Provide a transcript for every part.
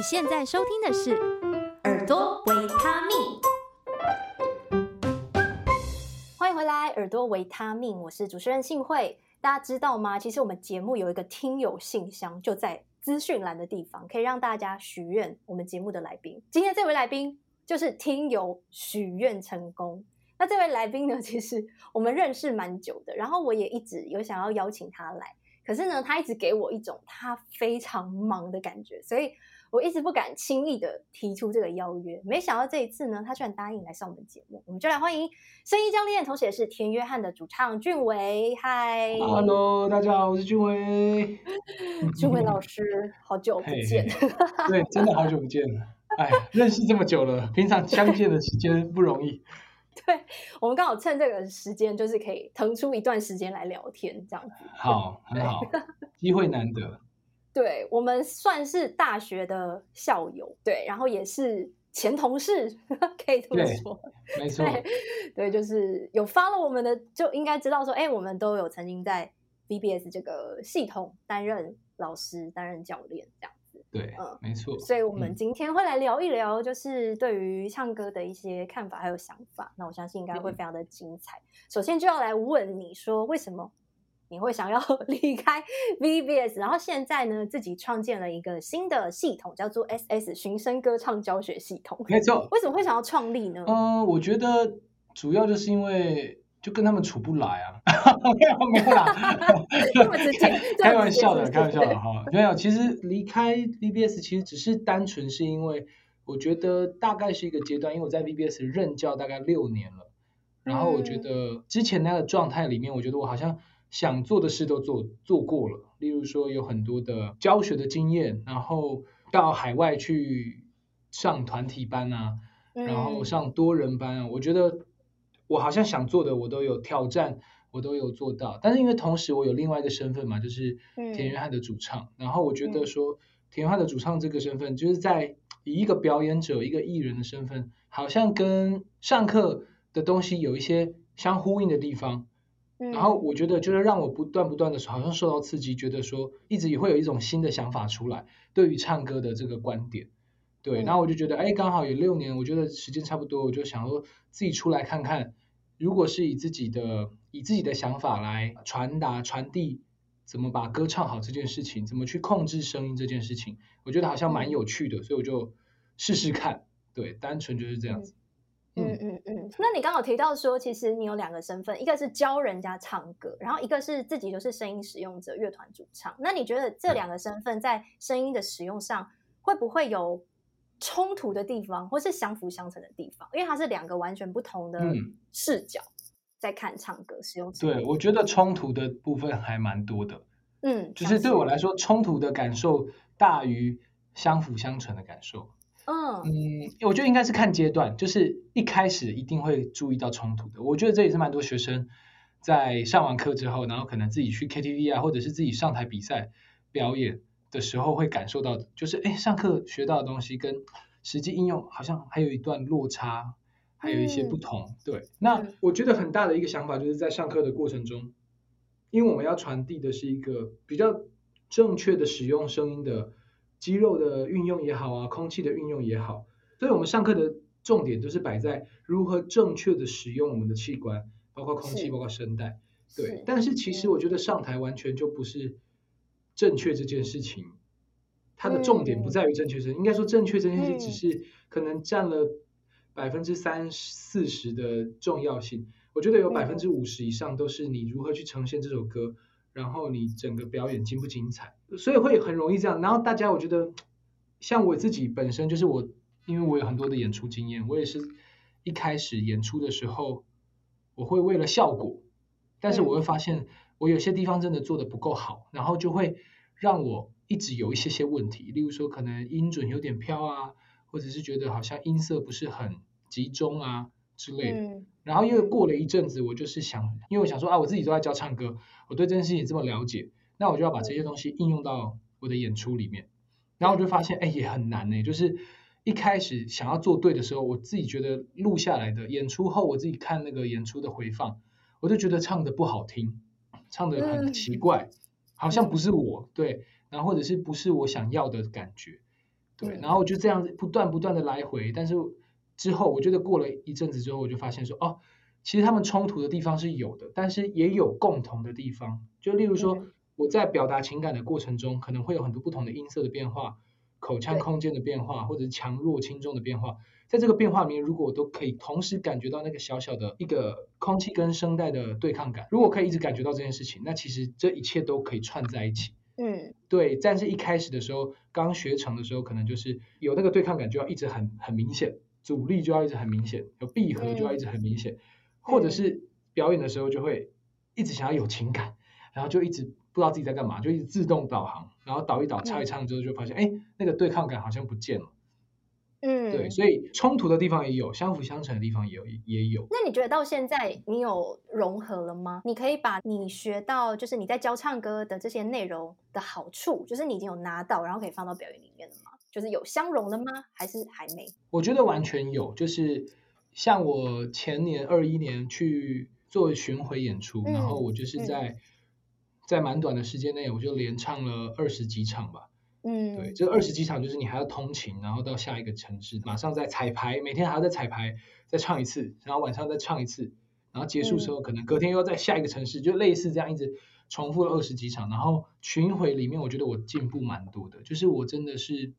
你现在收听的是《耳朵维他命》，欢迎回来，《耳朵维他命》，我是主持人幸慧。大家知道吗？其实我们节目有一个听友信箱，就在资讯栏的地方，可以让大家许愿。我们节目的来宾，今天这位来宾就是听友许愿成功。那这位来宾呢，其实我们认识蛮久的，然后我也一直有想要邀请他来。可是呢，他一直给我一种他非常忙的感觉，所以我一直不敢轻易的提出这个邀约。没想到这一次呢，他居然答应来上我们节目，我们就来欢迎声音教练，同时也是田约翰的主唱俊伟。嗨，Hello，大家好，我是俊伟。俊伟老师，好久不见。对，真的好久不见了。哎，认识这么久了，平常相见的时间不容易。对，我们刚好趁这个时间，就是可以腾出一段时间来聊天，这样子。好，很好，机会难得。对，我们算是大学的校友，对，然后也是前同事，可以这么说。没错对。对，就是有 follow 我们的，就应该知道说，哎，我们都有曾经在 VBS 这个系统担任老师、担任教练这样子。对，嗯，没错。所以，我们今天会来聊一聊，就是对于唱歌的一些看法还有想法。那我相信应该会非常的精彩。嗯、首先就要来问你说，为什么你会想要 离开 VBS，然后现在呢，自己创建了一个新的系统，叫做 SS 寻声歌唱教学系统。没错。为什么会想要创立呢？嗯、呃，我觉得主要就是因为。就跟他们处不来啊，没有没有啦，开玩笑的，开玩笑的哈，没有。其实离开 VBS 其实只是单纯是因为我觉得大概是一个阶段，因为我在 VBS 任教大概六年了，然后我觉得之前那个状态里面，我觉得我好像想做的事都做做过了，例如说有很多的教学的经验，然后到海外去上团体班啊，然后上多人班啊，我觉得。我好像想做的我都有挑战，我都有做到。但是因为同时我有另外一个身份嘛，就是田约翰的主唱。嗯、然后我觉得说田约翰的主唱这个身份，就是在以一个表演者、一个艺人的身份，好像跟上课的东西有一些相呼应的地方。嗯、然后我觉得就是让我不断不断的好像受到刺激，觉得说一直也会有一种新的想法出来，对于唱歌的这个观点。对，然后我就觉得哎，刚好有六年，我觉得时间差不多，我就想说自己出来看看。如果是以自己的以自己的想法来传达传递，怎么把歌唱好这件事情，怎么去控制声音这件事情，我觉得好像蛮有趣的，嗯、所以我就试试看。对，单纯就是这样子。嗯嗯嗯，嗯。那你刚好提到说，其实你有两个身份，一个是教人家唱歌，然后一个是自己就是声音使用者、乐团主唱。那你觉得这两个身份在声音的使用上会不会有冲突的地方，或是相辅相成的地方，因为它是两个完全不同的视角在看唱歌使用。对，我觉得冲突的部分还蛮多的。嗯，就是对我来说，冲突的感受大于相辅相成的感受。嗯嗯，我觉得应该是看阶段，就是一开始一定会注意到冲突的。我觉得这也是蛮多学生在上完课之后，然后可能自己去 KTV 啊，或者是自己上台比赛表演。的时候会感受到的，就是哎，上课学到的东西跟实际应用好像还有一段落差，还有一些不同。嗯、对，那我觉得很大的一个想法就是在上课的过程中，因为我们要传递的是一个比较正确的使用声音的肌肉的运用也好啊，空气的运用也好，所以我们上课的重点都是摆在如何正确的使用我们的器官，包括空气，包括声带。对，但是其实我觉得上台完全就不是。正确这件事情，它的重点不在于正确性，嗯、应该说正确这件事情只是可能占了百分之三四十的重要性。我觉得有百分之五十以上都是你如何去呈现这首歌，然后你整个表演精不精彩，所以会很容易这样。然后大家，我觉得像我自己本身就是我，因为我有很多的演出经验，我也是一开始演出的时候，我会为了效果，但是我会发现。我有些地方真的做的不够好，然后就会让我一直有一些些问题，例如说可能音准有点飘啊，或者是觉得好像音色不是很集中啊之类的。然后又过了一阵子，我就是想，因为我想说啊，我自己都在教唱歌，我对这件事情这么了解，那我就要把这些东西应用到我的演出里面。然后我就发现，哎，也很难呢。就是一开始想要做对的时候，我自己觉得录下来的演出后，我自己看那个演出的回放，我就觉得唱的不好听。唱的很奇怪，嗯、好像不是我对，然后或者是不是我想要的感觉，对，然后我就这样子不断不断的来回，但是之后我觉得过了一阵子之后，我就发现说，哦，其实他们冲突的地方是有的，但是也有共同的地方。就例如说，我在表达情感的过程中，可能会有很多不同的音色的变化，口腔空间的变化，或者是强弱轻重的变化。在这个变化里面，如果我都可以同时感觉到那个小小的一个空气跟声带的对抗感，如果可以一直感觉到这件事情，那其实这一切都可以串在一起。嗯，对，但是一开始的时候，刚学成的时候，可能就是有那个对抗感，就要一直很很明显，阻力就要一直很明显，有闭合就要一直很明显，嗯、或者是表演的时候就会一直想要有情感，然后就一直不知道自己在干嘛，就一直自动导航，然后导一导，唱一唱之后就发现，哎、嗯，那个对抗感好像不见了。嗯，对，所以冲突的地方也有，相辅相成的地方也有，也有。那你觉得到现在你有融合了吗？你可以把你学到，就是你在教唱歌的这些内容的好处，就是你已经有拿到，然后可以放到表演里面了吗？就是有相融的吗？还是还没？我觉得完全有，就是像我前年二一年去做巡回演出，嗯、然后我就是在、嗯、在蛮短的时间内，我就连唱了二十几场吧。嗯，对，这二十几场就是你还要通勤，然后到下一个城市，马上再彩排，每天还要再彩排，再唱一次，然后晚上再唱一次，然后结束时候可能隔天又要在下一个城市，就类似这样一直重复了二十几场。然后巡回里面，我觉得我进步蛮多的，就是我真的是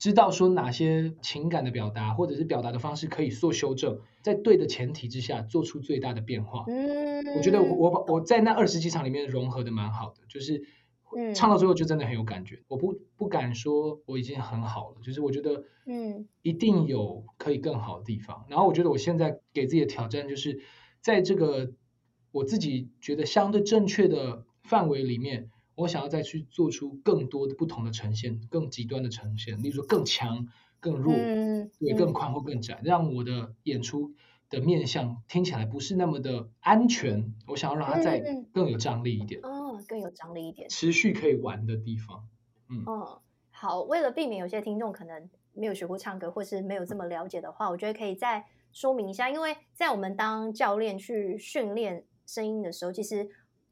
知道说哪些情感的表达或者是表达的方式可以做修正，在对的前提之下做出最大的变化。嗯，我觉得我我我在那二十几场里面融合的蛮好的，就是。唱到最后就真的很有感觉，嗯、我不不敢说我已经很好了，就是我觉得，嗯，一定有可以更好的地方。然后我觉得我现在给自己的挑战就是，在这个我自己觉得相对正确的范围里面，我想要再去做出更多的不同的呈现，更极端的呈现，例如说更强、更弱，嗯、对，更宽或更窄，嗯、让我的演出的面向听起来不是那么的安全。我想要让它再更有张力一点。嗯更有张力一点，持续可以玩的地方。嗯，嗯，好，为了避免有些听众可能没有学过唱歌，或是没有这么了解的话，我觉得可以再说明一下。因为在我们当教练去训练声音的时候，其实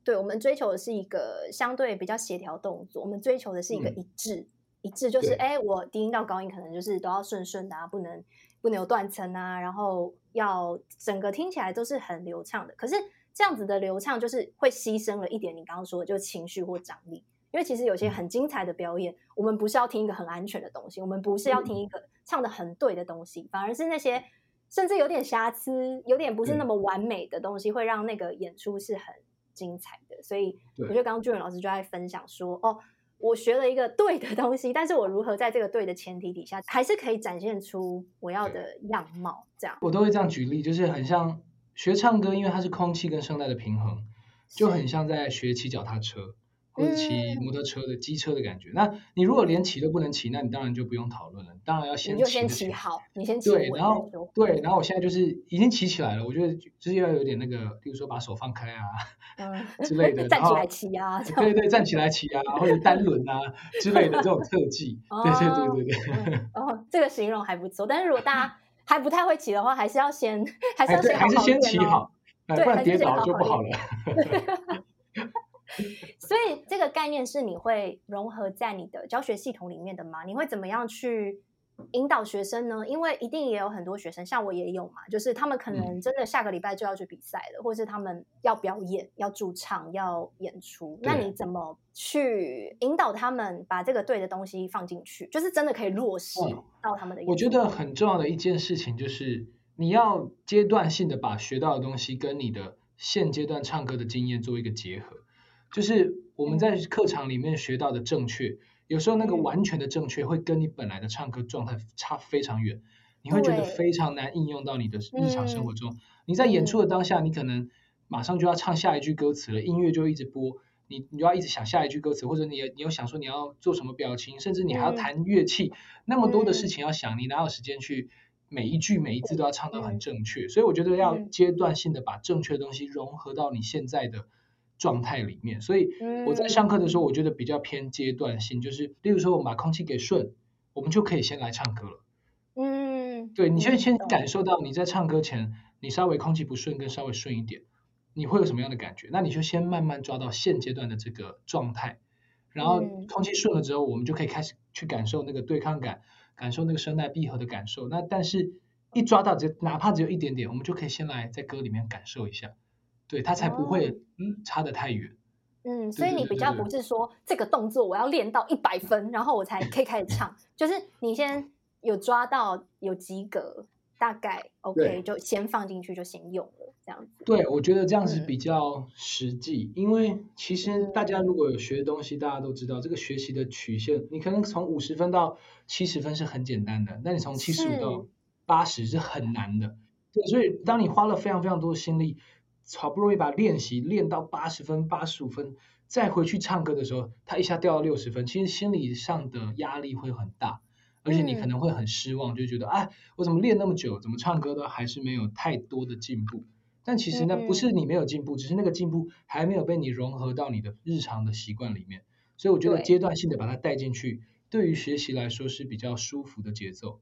对我们追求的是一个相对比较协调动作，我们追求的是一个一致，嗯、一致就是哎，我低音到高音可能就是都要顺顺的啊，不能不能有断层啊，然后要整个听起来都是很流畅的。可是这样子的流畅就是会牺牲了一点，你刚刚说的就是情绪或张力，因为其实有些很精彩的表演，我们不是要听一个很安全的东西，我们不是要听一个唱的很对的东西，反而是那些甚至有点瑕疵、有点不是那么完美的东西，会让那个演出是很精彩的。所以我觉得刚刚俊文老师就在分享说，哦，我学了一个对的东西，但是我如何在这个对的前提底下，还是可以展现出我要的样貌？这样我都会这样举例，就是很像。学唱歌，因为它是空气跟声带的平衡，就很像在学骑脚踏车或者骑摩托车的机车的感觉。那你如果连骑都不能骑，那你当然就不用讨论了。当然要先骑，你就先骑好，你先骑。对，然后对，然后我现在就是已经骑起来了。我觉得就是要有点那个，比如说把手放开啊，嗯 之类的，站起来骑啊，对对，站起来骑啊，或者单轮啊之类的这种特技。对对对对对。哦，这个形容还不错。但是如果大家。还不太会骑的话，还是要先，还是。还是先骑好，对，不然跌倒就不好了。所以这个概念是你会融合在你的教学系统里面的吗？你会怎么样去引导学生呢？因为一定也有很多学生，像我也有嘛，就是他们可能真的下个礼拜就要去比赛了，嗯、或是他们要表演、要驻唱、要演出。那你怎么去引导他们把这个对的东西放进去，就是真的可以落实到他们的？我觉得很重要的一件事情就是你要阶段性的把学到的东西跟你的现阶段唱歌的经验做一个结合，就是我们在课堂里面学到的正确。嗯有时候那个完全的正确会跟你本来的唱歌状态差非常远，你会觉得非常难应用到你的日常生活中。嗯、你在演出的当下，你可能马上就要唱下一句歌词了，音乐就一直播，你你就要一直想下一句歌词，或者你你有想说你要做什么表情，甚至你还要弹乐器，嗯、那么多的事情要想，你哪有时间去每一句每一字都要唱得很正确？嗯、所以我觉得要阶段性的把正确的东西融合到你现在的。状态里面，所以我在上课的时候，我觉得比较偏阶段性，嗯、就是例如说，我们把空气给顺，我们就可以先来唱歌了。嗯，对，你先先感受到你在唱歌前，你稍微空气不顺跟稍微顺一点，你会有什么样的感觉？那你就先慢慢抓到现阶段的这个状态，然后空气顺了之后，我们就可以开始去感受那个对抗感，感受那个声带闭合的感受。那但是，一抓到只哪怕只有一点点，我们就可以先来在歌里面感受一下，对，它才不会、哦、嗯差得太远。嗯，所以你比较不是说这个动作我要练到一百分，然后我才可以开始唱，就是你先有抓到有及格，大概 OK 就先放进去就先用了这样子。对，我觉得这样子比较实际，嗯、因为其实大家如果有学东西，大家都知道这个学习的曲线，你可能从五十分到七十分是很简单的，那你从七十五到八十是很难的。对，所以当你花了非常非常多的心力。好不容易把练习练到八十分、八十五分，再回去唱歌的时候，他一下掉到六十分，其实心理上的压力会很大，而且你可能会很失望，就觉得哎，我怎么练那么久，怎么唱歌都还是没有太多的进步。但其实呢，不是你没有进步，只是那个进步还没有被你融合到你的日常的习惯里面。所以我觉得阶段性的把它带进去，对于学习来说是比较舒服的节奏。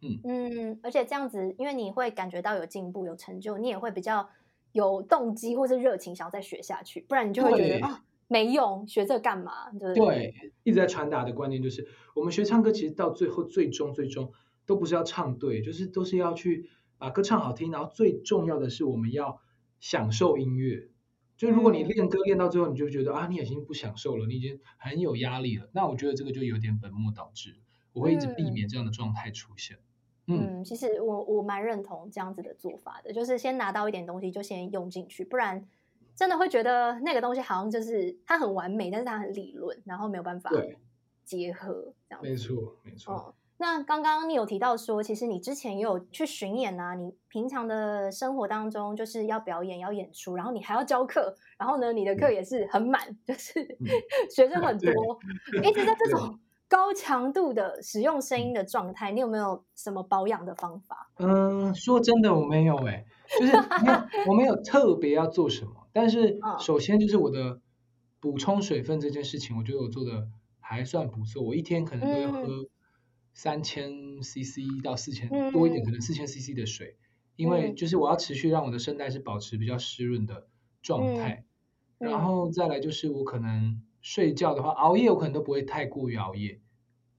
嗯嗯，而且这样子，因为你会感觉到有进步、有成就，你也会比较。有动机或是热情想要再学下去，不然你就会觉得啊没用，学这干嘛？对，对，一直在传达的观念就是，我们学唱歌其实到最后最终最终都不是要唱对，就是都是要去把歌唱好听，然后最重要的是我们要享受音乐。就如果你练歌练到最后，你就觉得啊你已经不享受了，你已经很有压力了，那我觉得这个就有点本末倒置，我会一直避免这样的状态出现。嗯嗯，其实我我蛮认同这样子的做法的，就是先拿到一点东西就先用进去，不然真的会觉得那个东西好像就是它很完美，但是它很理论，然后没有办法结合这样子。没错，没错。哦，那刚刚你有提到说，其实你之前也有去巡演啊，你平常的生活当中就是要表演、要演出，然后你还要教课，然后呢，你的课也是很满，嗯、就 是学生很多，一直在这种。高强度的使用声音的状态，你有没有什么保养的方法？嗯，说真的，我没有哎、欸，就是没有 我没有特别要做什么。但是首先就是我的补充水分这件事情，我觉得我做的还算不错。我一天可能都要喝三千 CC 到四千多一点，可能四千 CC 的水，因为就是我要持续让我的声带是保持比较湿润的状态。然后再来就是我可能睡觉的话，熬夜我可能都不会太过于熬夜。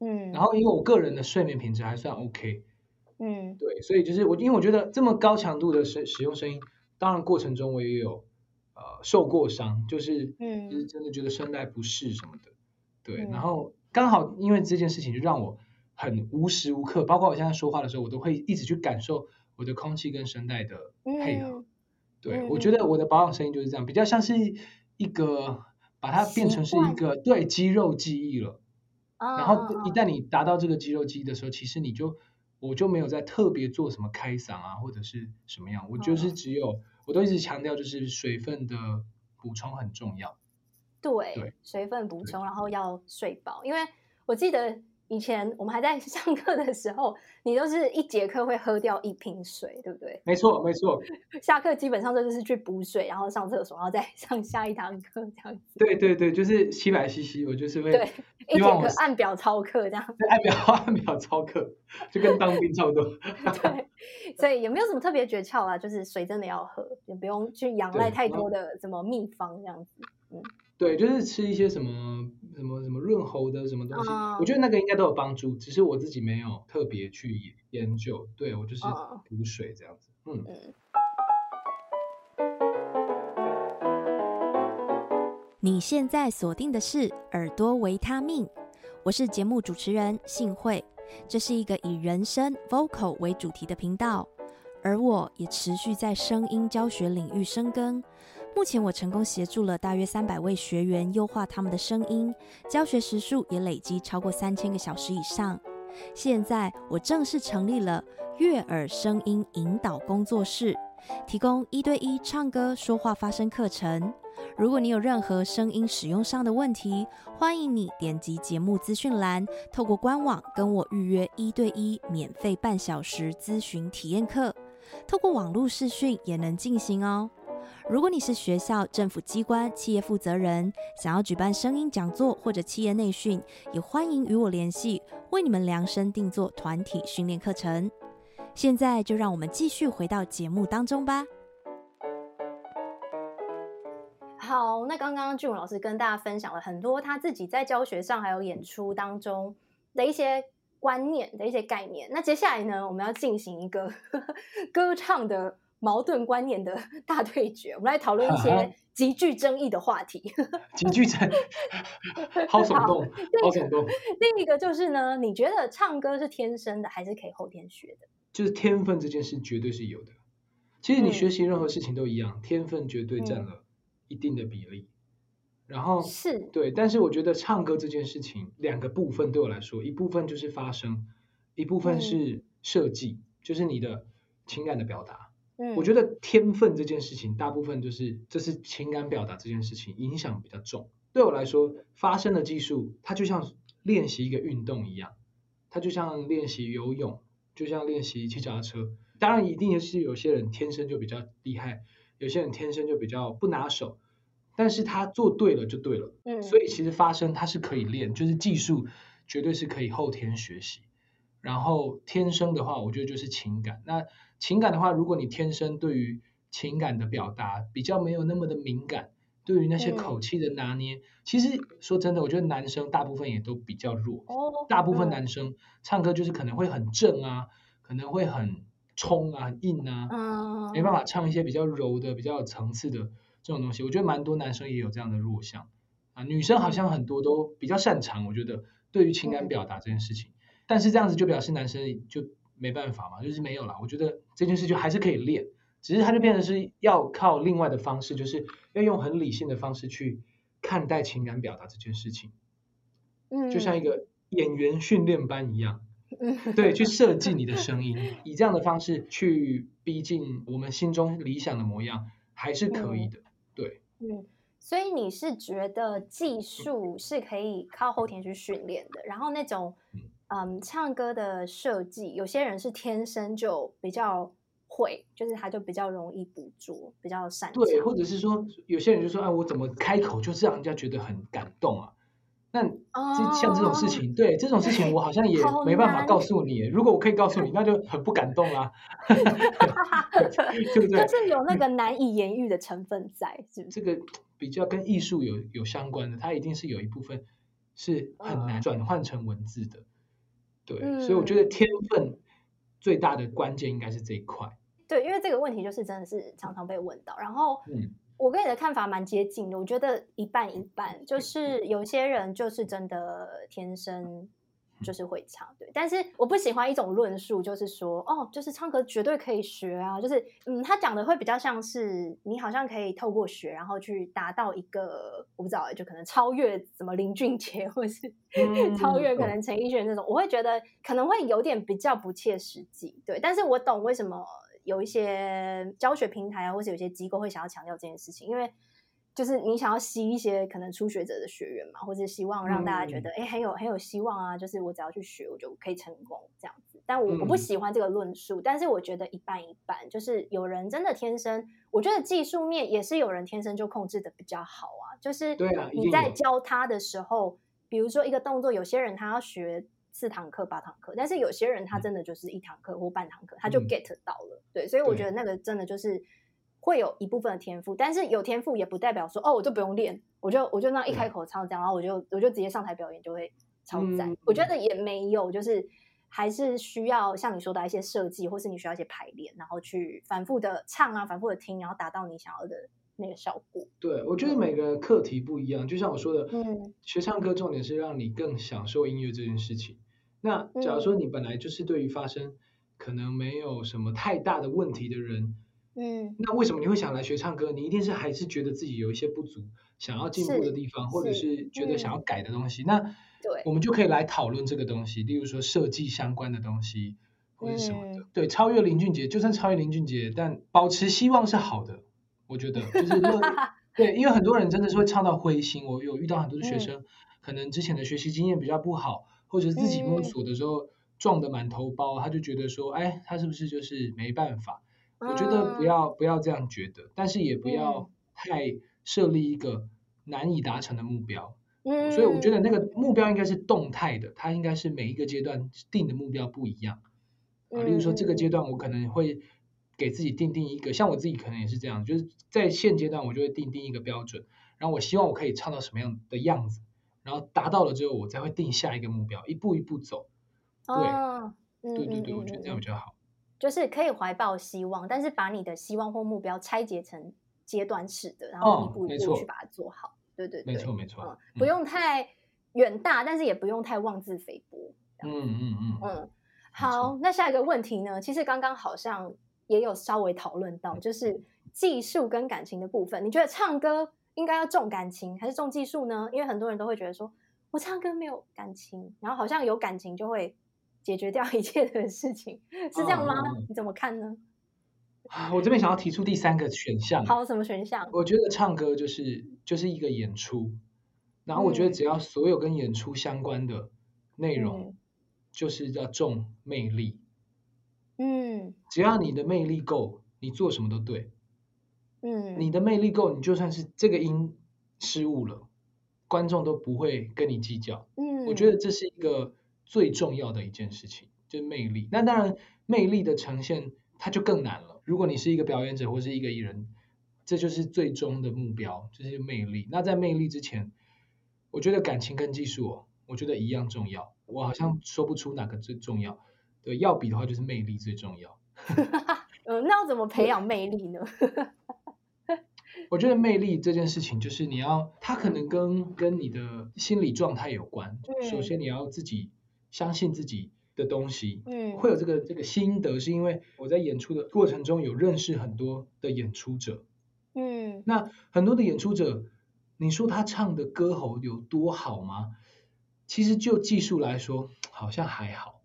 嗯，然后因为我个人的睡眠品质还算 OK，嗯，对，所以就是我，因为我觉得这么高强度的使使用声音，当然过程中我也有呃受过伤，就是嗯，就是真的觉得声带不适什么的，对，嗯、然后刚好因为这件事情就让我很无时无刻，包括我现在说话的时候，我都会一直去感受我的空气跟声带的配合，嗯、对、嗯、我觉得我的保养声音就是这样，比较像是一个把它变成是一个对肌肉记忆了。然后一旦你达到这个肌肉记忆的时候，其实你就我就没有再特别做什么开嗓啊，或者是什么样，我就是只有我都一直强调，就是水分的补充很重要。对，对水分补充，然后要睡饱，因为我记得。以前我们还在 上课的时候，你都是一节课会喝掉一瓶水，对不对？没错，没错。下课基本上就是去补水，然后上厕所，然后再 上下一堂课这样子。对对对，就是七百 CC，我就是会对一节课按表操课这样。按表按表操课，就跟当兵差不多。对，所以也没有什么特别诀窍啊，就是水真的要喝，也不用去仰赖太多的什么秘方这样子。嗯。对，就是吃一些什么什么什么润喉的什么东西，哦、我觉得那个应该都有帮助，只是我自己没有特别去研究。对，我就是补水这样子。哦、嗯。你现在锁定的是耳朵维他命，我是节目主持人幸慧，这是一个以人声 vocal 为主题的频道，而我也持续在声音教学领域深耕。目前我成功协助了大约三百位学员优化他们的声音，教学时数也累积超过三千个小时以上。现在我正式成立了悦耳声音引导工作室，提供一对一唱歌、说话、发声课程。如果你有任何声音使用上的问题，欢迎你点击节目资讯栏，透过官网跟我预约一对一免费半小时咨询体验课，透过网络视讯也能进行哦。如果你是学校、政府机关、企业负责人，想要举办声音讲座或者企业内训，也欢迎与我联系，为你们量身定做团体训练课程。现在就让我们继续回到节目当中吧。好，那刚刚俊文老师跟大家分享了很多他自己在教学上还有演出当中的一些观念的一些概念。那接下来呢，我们要进行一个呵 呵歌唱的矛盾观念的 大对决，我们来讨论一些 极具争议的话题。极具争议，好耸动，好耸动。另一个就是呢，你觉得唱歌是天生的，还是可以后天学的？就是天分这件事绝对是有的。其实你学习任何事情都一样，嗯、天分绝对占了一定的比例。嗯、然后是对，但是我觉得唱歌这件事情两个部分对我来说，一部分就是发声，一部分是设计，嗯、就是你的情感的表达。嗯，我觉得天分这件事情，大部分就是这是情感表达这件事情影响比较重。对我来说，发声的技术它就像练习一个运动一样，它就像练习游泳。就像练习骑脚踏车，当然一定是有些人天生就比较厉害，有些人天生就比较不拿手，但是他做对了就对了。嗯，所以其实发声它是可以练，就是技术绝对是可以后天学习。然后天生的话，我觉得就是情感。那情感的话，如果你天生对于情感的表达比较没有那么的敏感，对于那些口气的拿捏，嗯、其实说真的，我觉得男生大部分也都比较弱。哦，大部分男生唱歌就是可能会很正啊，可能会很冲啊、很硬啊，嗯、没办法唱一些比较柔的、比较有层次的这种东西。我觉得蛮多男生也有这样的弱项啊，女生好像很多都比较擅长。我觉得对于情感表达这件事情，嗯、但是这样子就表示男生就没办法嘛，就是没有啦。我觉得这件事就还是可以练。只是它就变成是要靠另外的方式，就是要用很理性的方式去看待情感表达这件事情，嗯，就像一个演员训练班一样，嗯，对，去设计你的 声音，以这样的方式去逼近我们心中理想的模样，还是可以的，嗯、对，嗯，所以你是觉得技术是可以靠后天去训练的，然后那种嗯，嗯，唱歌的设计，有些人是天生就比较。会，就是他就比较容易捕捉，比较擅长。对，或者是说，有些人就说啊，我怎么开口就是让人家觉得很感动啊？那像这种事情，对这种事情，我好像 也没办法告诉你。如果我可以告诉你，那就很不感动啦、啊，对不对？就是有那个难以言喻的成分在，是不是？这个比较跟艺术有有相关的，它一定是有一部分是很难转换成文字的。对，嗯、所以我觉得天分最大的关键应该是这一块。对，因为这个问题就是真的是常常被问到，然后我跟你的看法蛮接近的，我觉得一半一半，就是有些人就是真的天生就是会唱，对，但是我不喜欢一种论述，就是说哦，就是唱歌绝对可以学啊，就是嗯，他讲的会比较像是你好像可以透过学，然后去达到一个我不知道，就可能超越什么林俊杰，或是 超越可能陈奕迅那种，我会觉得可能会有点比较不切实际，对，但是我懂为什么。有一些教学平台啊，或者有些机构会想要强调这件事情，因为就是你想要吸一些可能初学者的学员嘛，或者希望让大家觉得哎、嗯、很有很有希望啊，就是我只要去学，我就可以成功这样子。但我我不喜欢这个论述，嗯、但是我觉得一半一半，就是有人真的天生，我觉得技术面也是有人天生就控制的比较好啊，就是你在教他的时候，比如说一个动作，有些人他要学。四堂课、八堂课，但是有些人他真的就是一堂课或半堂课，他就 get 到了。嗯、对，所以我觉得那个真的就是会有一部分的天赋，但是有天赋也不代表说哦，我就不用练，我就我就那一开口唱这样，嗯、然后我就我就直接上台表演就会超赞。嗯、我觉得也没有，就是还是需要像你说的一些设计，或是你需要一些排练，然后去反复的唱啊，反复的听，然后达到你想要的那个效果。对，我觉得每个课题不一样，就像我说的，嗯，学唱歌重点是让你更享受音乐这件事情。那假如说你本来就是对于发声可能没有什么太大的问题的人，嗯，那为什么你会想来学唱歌？你一定是还是觉得自己有一些不足，想要进步的地方，或者是觉得想要改的东西。那对，我们就可以来讨论这个东西，例如说设计相关的东西或者什么的。对，超越林俊杰，就算超越林俊杰，但保持希望是好的，我觉得就是 对，因为很多人真的是会唱到灰心。我有遇到很多的学生，可能之前的学习经验比较不好。或者自己摸索的时候撞得满头包，他就觉得说，哎，他是不是就是没办法？我觉得不要不要这样觉得，但是也不要太设立一个难以达成的目标。嗯，所以我觉得那个目标应该是动态的，它应该是每一个阶段定的目标不一样啊。例如说这个阶段我可能会给自己定定一个，像我自己可能也是这样，就是在现阶段我就会定定一个标准，然后我希望我可以唱到什么样的样子，然后达到了之后，我才会定下一个目标，一步一步走。对，哦嗯、对对对，我觉得这样比较好。就是可以怀抱希望，但是把你的希望或目标拆解成阶段式的，然后一步一步去把它做好。哦、对对对，没错没错，嗯、不用太远大，但是也不用太妄自菲薄。嗯嗯嗯嗯。嗯，好，那下一个问题呢？其实刚刚好像也有稍微讨论到，就是技术跟感情的部分。你觉得唱歌应该要重感情还是重技术呢？因为很多人都会觉得说，我唱歌没有感情，然后好像有感情就会。解决掉一切的事情是这样吗？嗯、你怎么看呢？我这边想要提出第三个选项。好，什么选项？我觉得唱歌就是就是一个演出，然后我觉得只要所有跟演出相关的内容，嗯、就是要重魅力。嗯，只要你的魅力够，你做什么都对。嗯，你的魅力够，你就算是这个音失误了，观众都不会跟你计较。嗯，我觉得这是一个。最重要的一件事情就是魅力。那当然，魅力的呈现它就更难了。如果你是一个表演者或是一个艺人，这就是最终的目标，就是魅力。那在魅力之前，我觉得感情跟技术哦，我觉得一样重要。我好像说不出哪个最重要。对，要比的话就是魅力最重要。嗯，那要怎么培养魅力呢？我觉得魅力这件事情，就是你要，它可能跟跟你的心理状态有关。首先，你要自己。相信自己的东西，嗯，会有这个这个心得，是因为我在演出的过程中有认识很多的演出者，嗯，那很多的演出者，你说他唱的歌喉有多好吗？其实就技术来说，好像还好，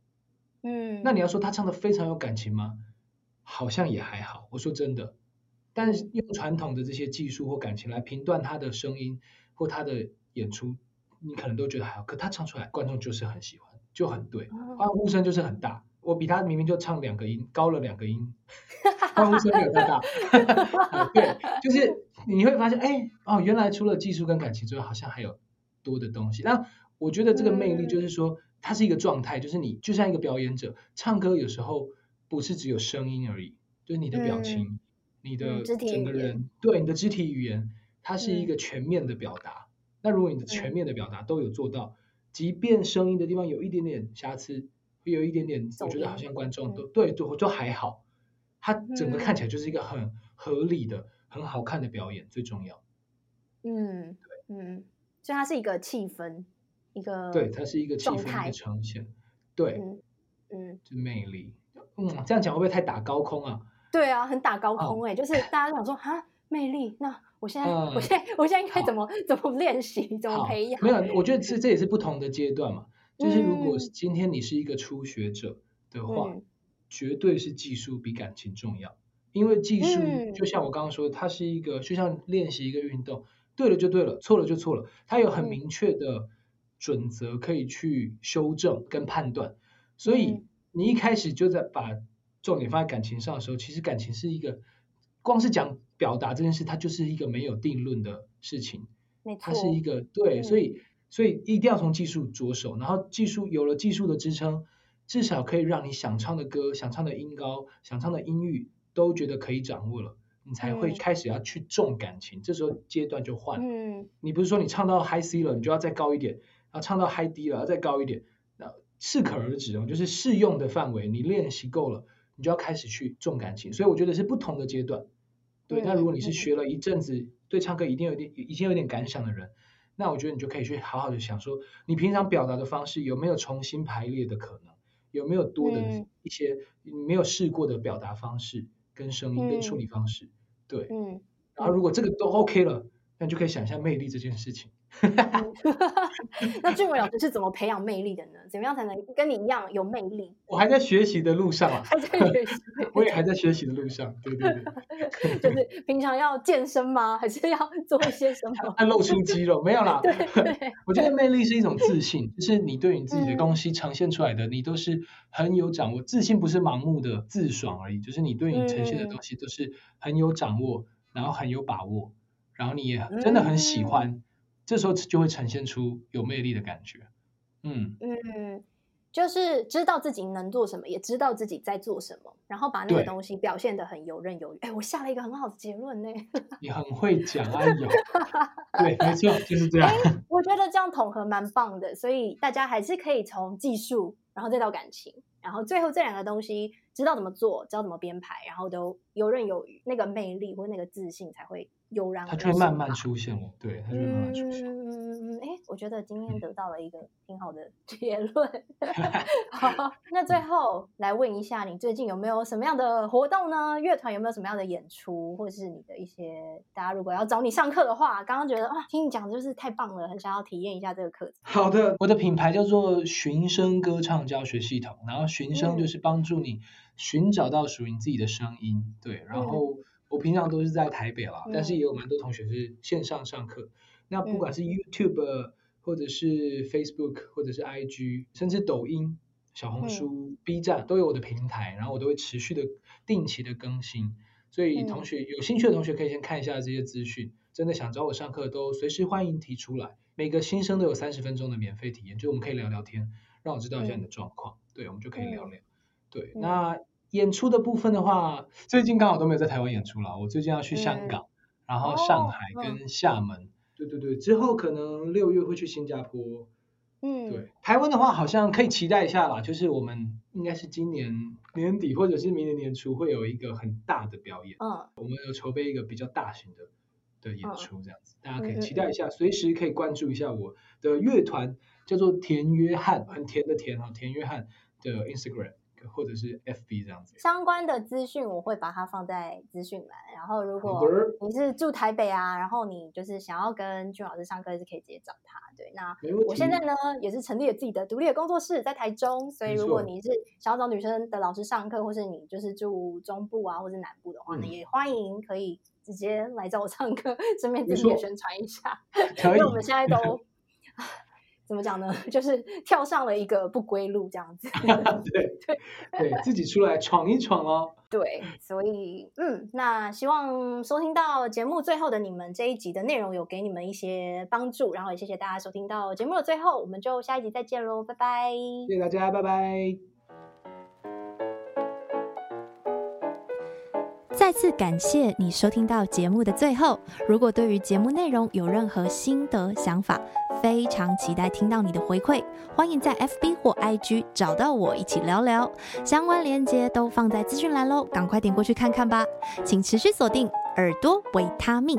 嗯，那你要说他唱的非常有感情吗？好像也还好。我说真的，但是用传统的这些技术或感情来评断他的声音或他的演出，你可能都觉得还好，可他唱出来，观众就是很喜欢。就很对，欢呼声就是很大。我比他明明就唱两个音，高了两个音，欢呼声没有太大。对，就是你会发现，哎，哦，原来除了技术跟感情之外，好像还有多的东西。那我觉得这个魅力就是说，它是一个状态，就是你就像一个表演者，唱歌有时候不是只有声音而已，就是你的表情、你的整个人，对你的肢体语言，它是一个全面的表达。那如果你的全面的表达都有做到。即便声音的地方有一点点瑕疵，会有一点点，我觉得好像观众都、嗯、对，就就还好。它整个看起来就是一个很合理的、嗯、很好看的表演，最重要。嗯，对，嗯，所以它是一个气氛，一个对，它是一个气氛的呈现，对，嗯，嗯，是魅力。嗯，这样讲会不会太打高空啊？对啊，很打高空哎、就是大家都想说啊，魅力？那。我现在，嗯、我现在，我现在应该怎么怎么练习，怎么培养？没有，我觉得这这也是不同的阶段嘛。就是如果今天你是一个初学者的话，嗯、绝对是技术比感情重要。因为技术就像我刚刚说的，它是一个就像练习一个运动，对了就对了，错了就错了，它有很明确的准则可以去修正跟判断。所以你一开始就在把重点放在感情上的时候，其实感情是一个光是讲。表达这件事，它就是一个没有定论的事情，它是一个对，所以所以一定要从技术着手，然后技术有了技术的支撑，至少可以让你想唱的歌、想唱的音高、想唱的音域都觉得可以掌握了，你才会开始要去重感情，这时候阶段就换。嗯，你不是说你唱到 high C 了，你就要再高一点，然后唱到 high D 了，要再高一点，那适可而止哦，就是适用的范围，你练习够了，你就要开始去重感情，所以我觉得是不同的阶段。对，那如果你是学了一阵子，对唱歌一定有点已经有点感想的人，那我觉得你就可以去好好的想说，你平常表达的方式有没有重新排列的可能，有没有多的一些你没有试过的表达方式跟声音跟处理方式，对，嗯，然后如果这个都 OK 了，那你就可以想一下魅力这件事情。那俊伟老师是怎么培养魅力的呢？怎么样才能跟你一样有魅力？我还在学习的路上啊，还在学习，我也还在学习的路上。对对对，就是平常要健身吗？还是要做一些什么？要露出肌肉？没有啦。对，对我觉得魅力是一种自信，就是你对你自己的东西呈现出来的，嗯、你都是很有掌握。自信不是盲目的自爽而已，就是你对你呈现的东西都是很有掌握，然后很有把握，然后你也真的很喜欢。嗯这时候就会呈现出有魅力的感觉，嗯嗯，就是知道自己能做什么，也知道自己在做什么，然后把那个东西表现得很游刃有余。哎，我下了一个很好的结论呢。你很会讲啊，有。对，没错，就是这样。我觉得这样统合蛮棒的，所以大家还是可以从技术，然后再到感情，然后最后这两个东西知道怎么做，知道怎么编排，然后都游刃有余，那个魅力或那个自信才会。悠然，它就会慢慢出现了，对，它就会慢慢出现。嗯嗯嗯，哎，我觉得今天得到了一个挺好的 结论。好，那最后来问一下，你最近有没有什么样的活动呢？乐团有没有什么样的演出，或者是你的一些大家如果要找你上课的话，刚刚觉得哇，听你讲的就是太棒了，很想要体验一下这个课程。好的，我的品牌叫做寻声歌唱教学系统，然后寻声就是帮助你寻找到属于你自己的声音，对，然后。嗯我平常都是在台北啦，嗯、但是也有蛮多同学是线上上课。嗯、那不管是 YouTube 或者是 Facebook 或者是 IG，甚至抖音、小红书、嗯、B 站都有我的平台，然后我都会持续的定期的更新。所以同学、嗯、有兴趣的同学可以先看一下这些资讯。真的想找我上课都随时欢迎提出来。每个新生都有三十分钟的免费体验，就我们可以聊聊天，让我知道一下你的状况。嗯、对，我们就可以聊聊。嗯、对，那。演出的部分的话，最近刚好都没有在台湾演出了。我最近要去香港，嗯、然后上海跟厦门。哦、对对对，之后可能六月会去新加坡。嗯，对。台湾的话，好像可以期待一下啦，就是我们应该是今年年底或者是明年年初会有一个很大的表演。嗯，我们有筹备一个比较大型的的演出，这样子，嗯、大家可以期待一下，嗯、随时可以关注一下我的乐团，叫做田约翰，很甜的甜哈，田约翰的 Instagram。或者是 FB 这样子，相关的资讯我会把它放在资讯栏。然后如果你是住台北啊，然后你就是想要跟俊老师上课，是可以直接找他。对，那我现在呢也是成立了自己的独立的工作室，在台中。所以如果你是想要找女生的老师上课，或是你就是住中部啊，或是南部的话呢，嗯、也欢迎可以直接来找我上课，顺便自己也宣传一下。因为我们现在都。怎么讲呢？就是跳上了一个不归路，这样子。对 对对，自己出来闯一闯哦。对，所以嗯，那希望收听到节目最后的你们，这一集的内容有给你们一些帮助，然后也谢谢大家收听到节目的最后，我们就下一集再见喽，拜拜。谢谢大家，拜拜。再次感谢你收听到节目的最后。如果对于节目内容有任何心得想法，非常期待听到你的回馈。欢迎在 FB 或 IG 找到我一起聊聊，相关链接都放在资讯栏喽，赶快点过去看看吧。请持续锁定耳朵维他命。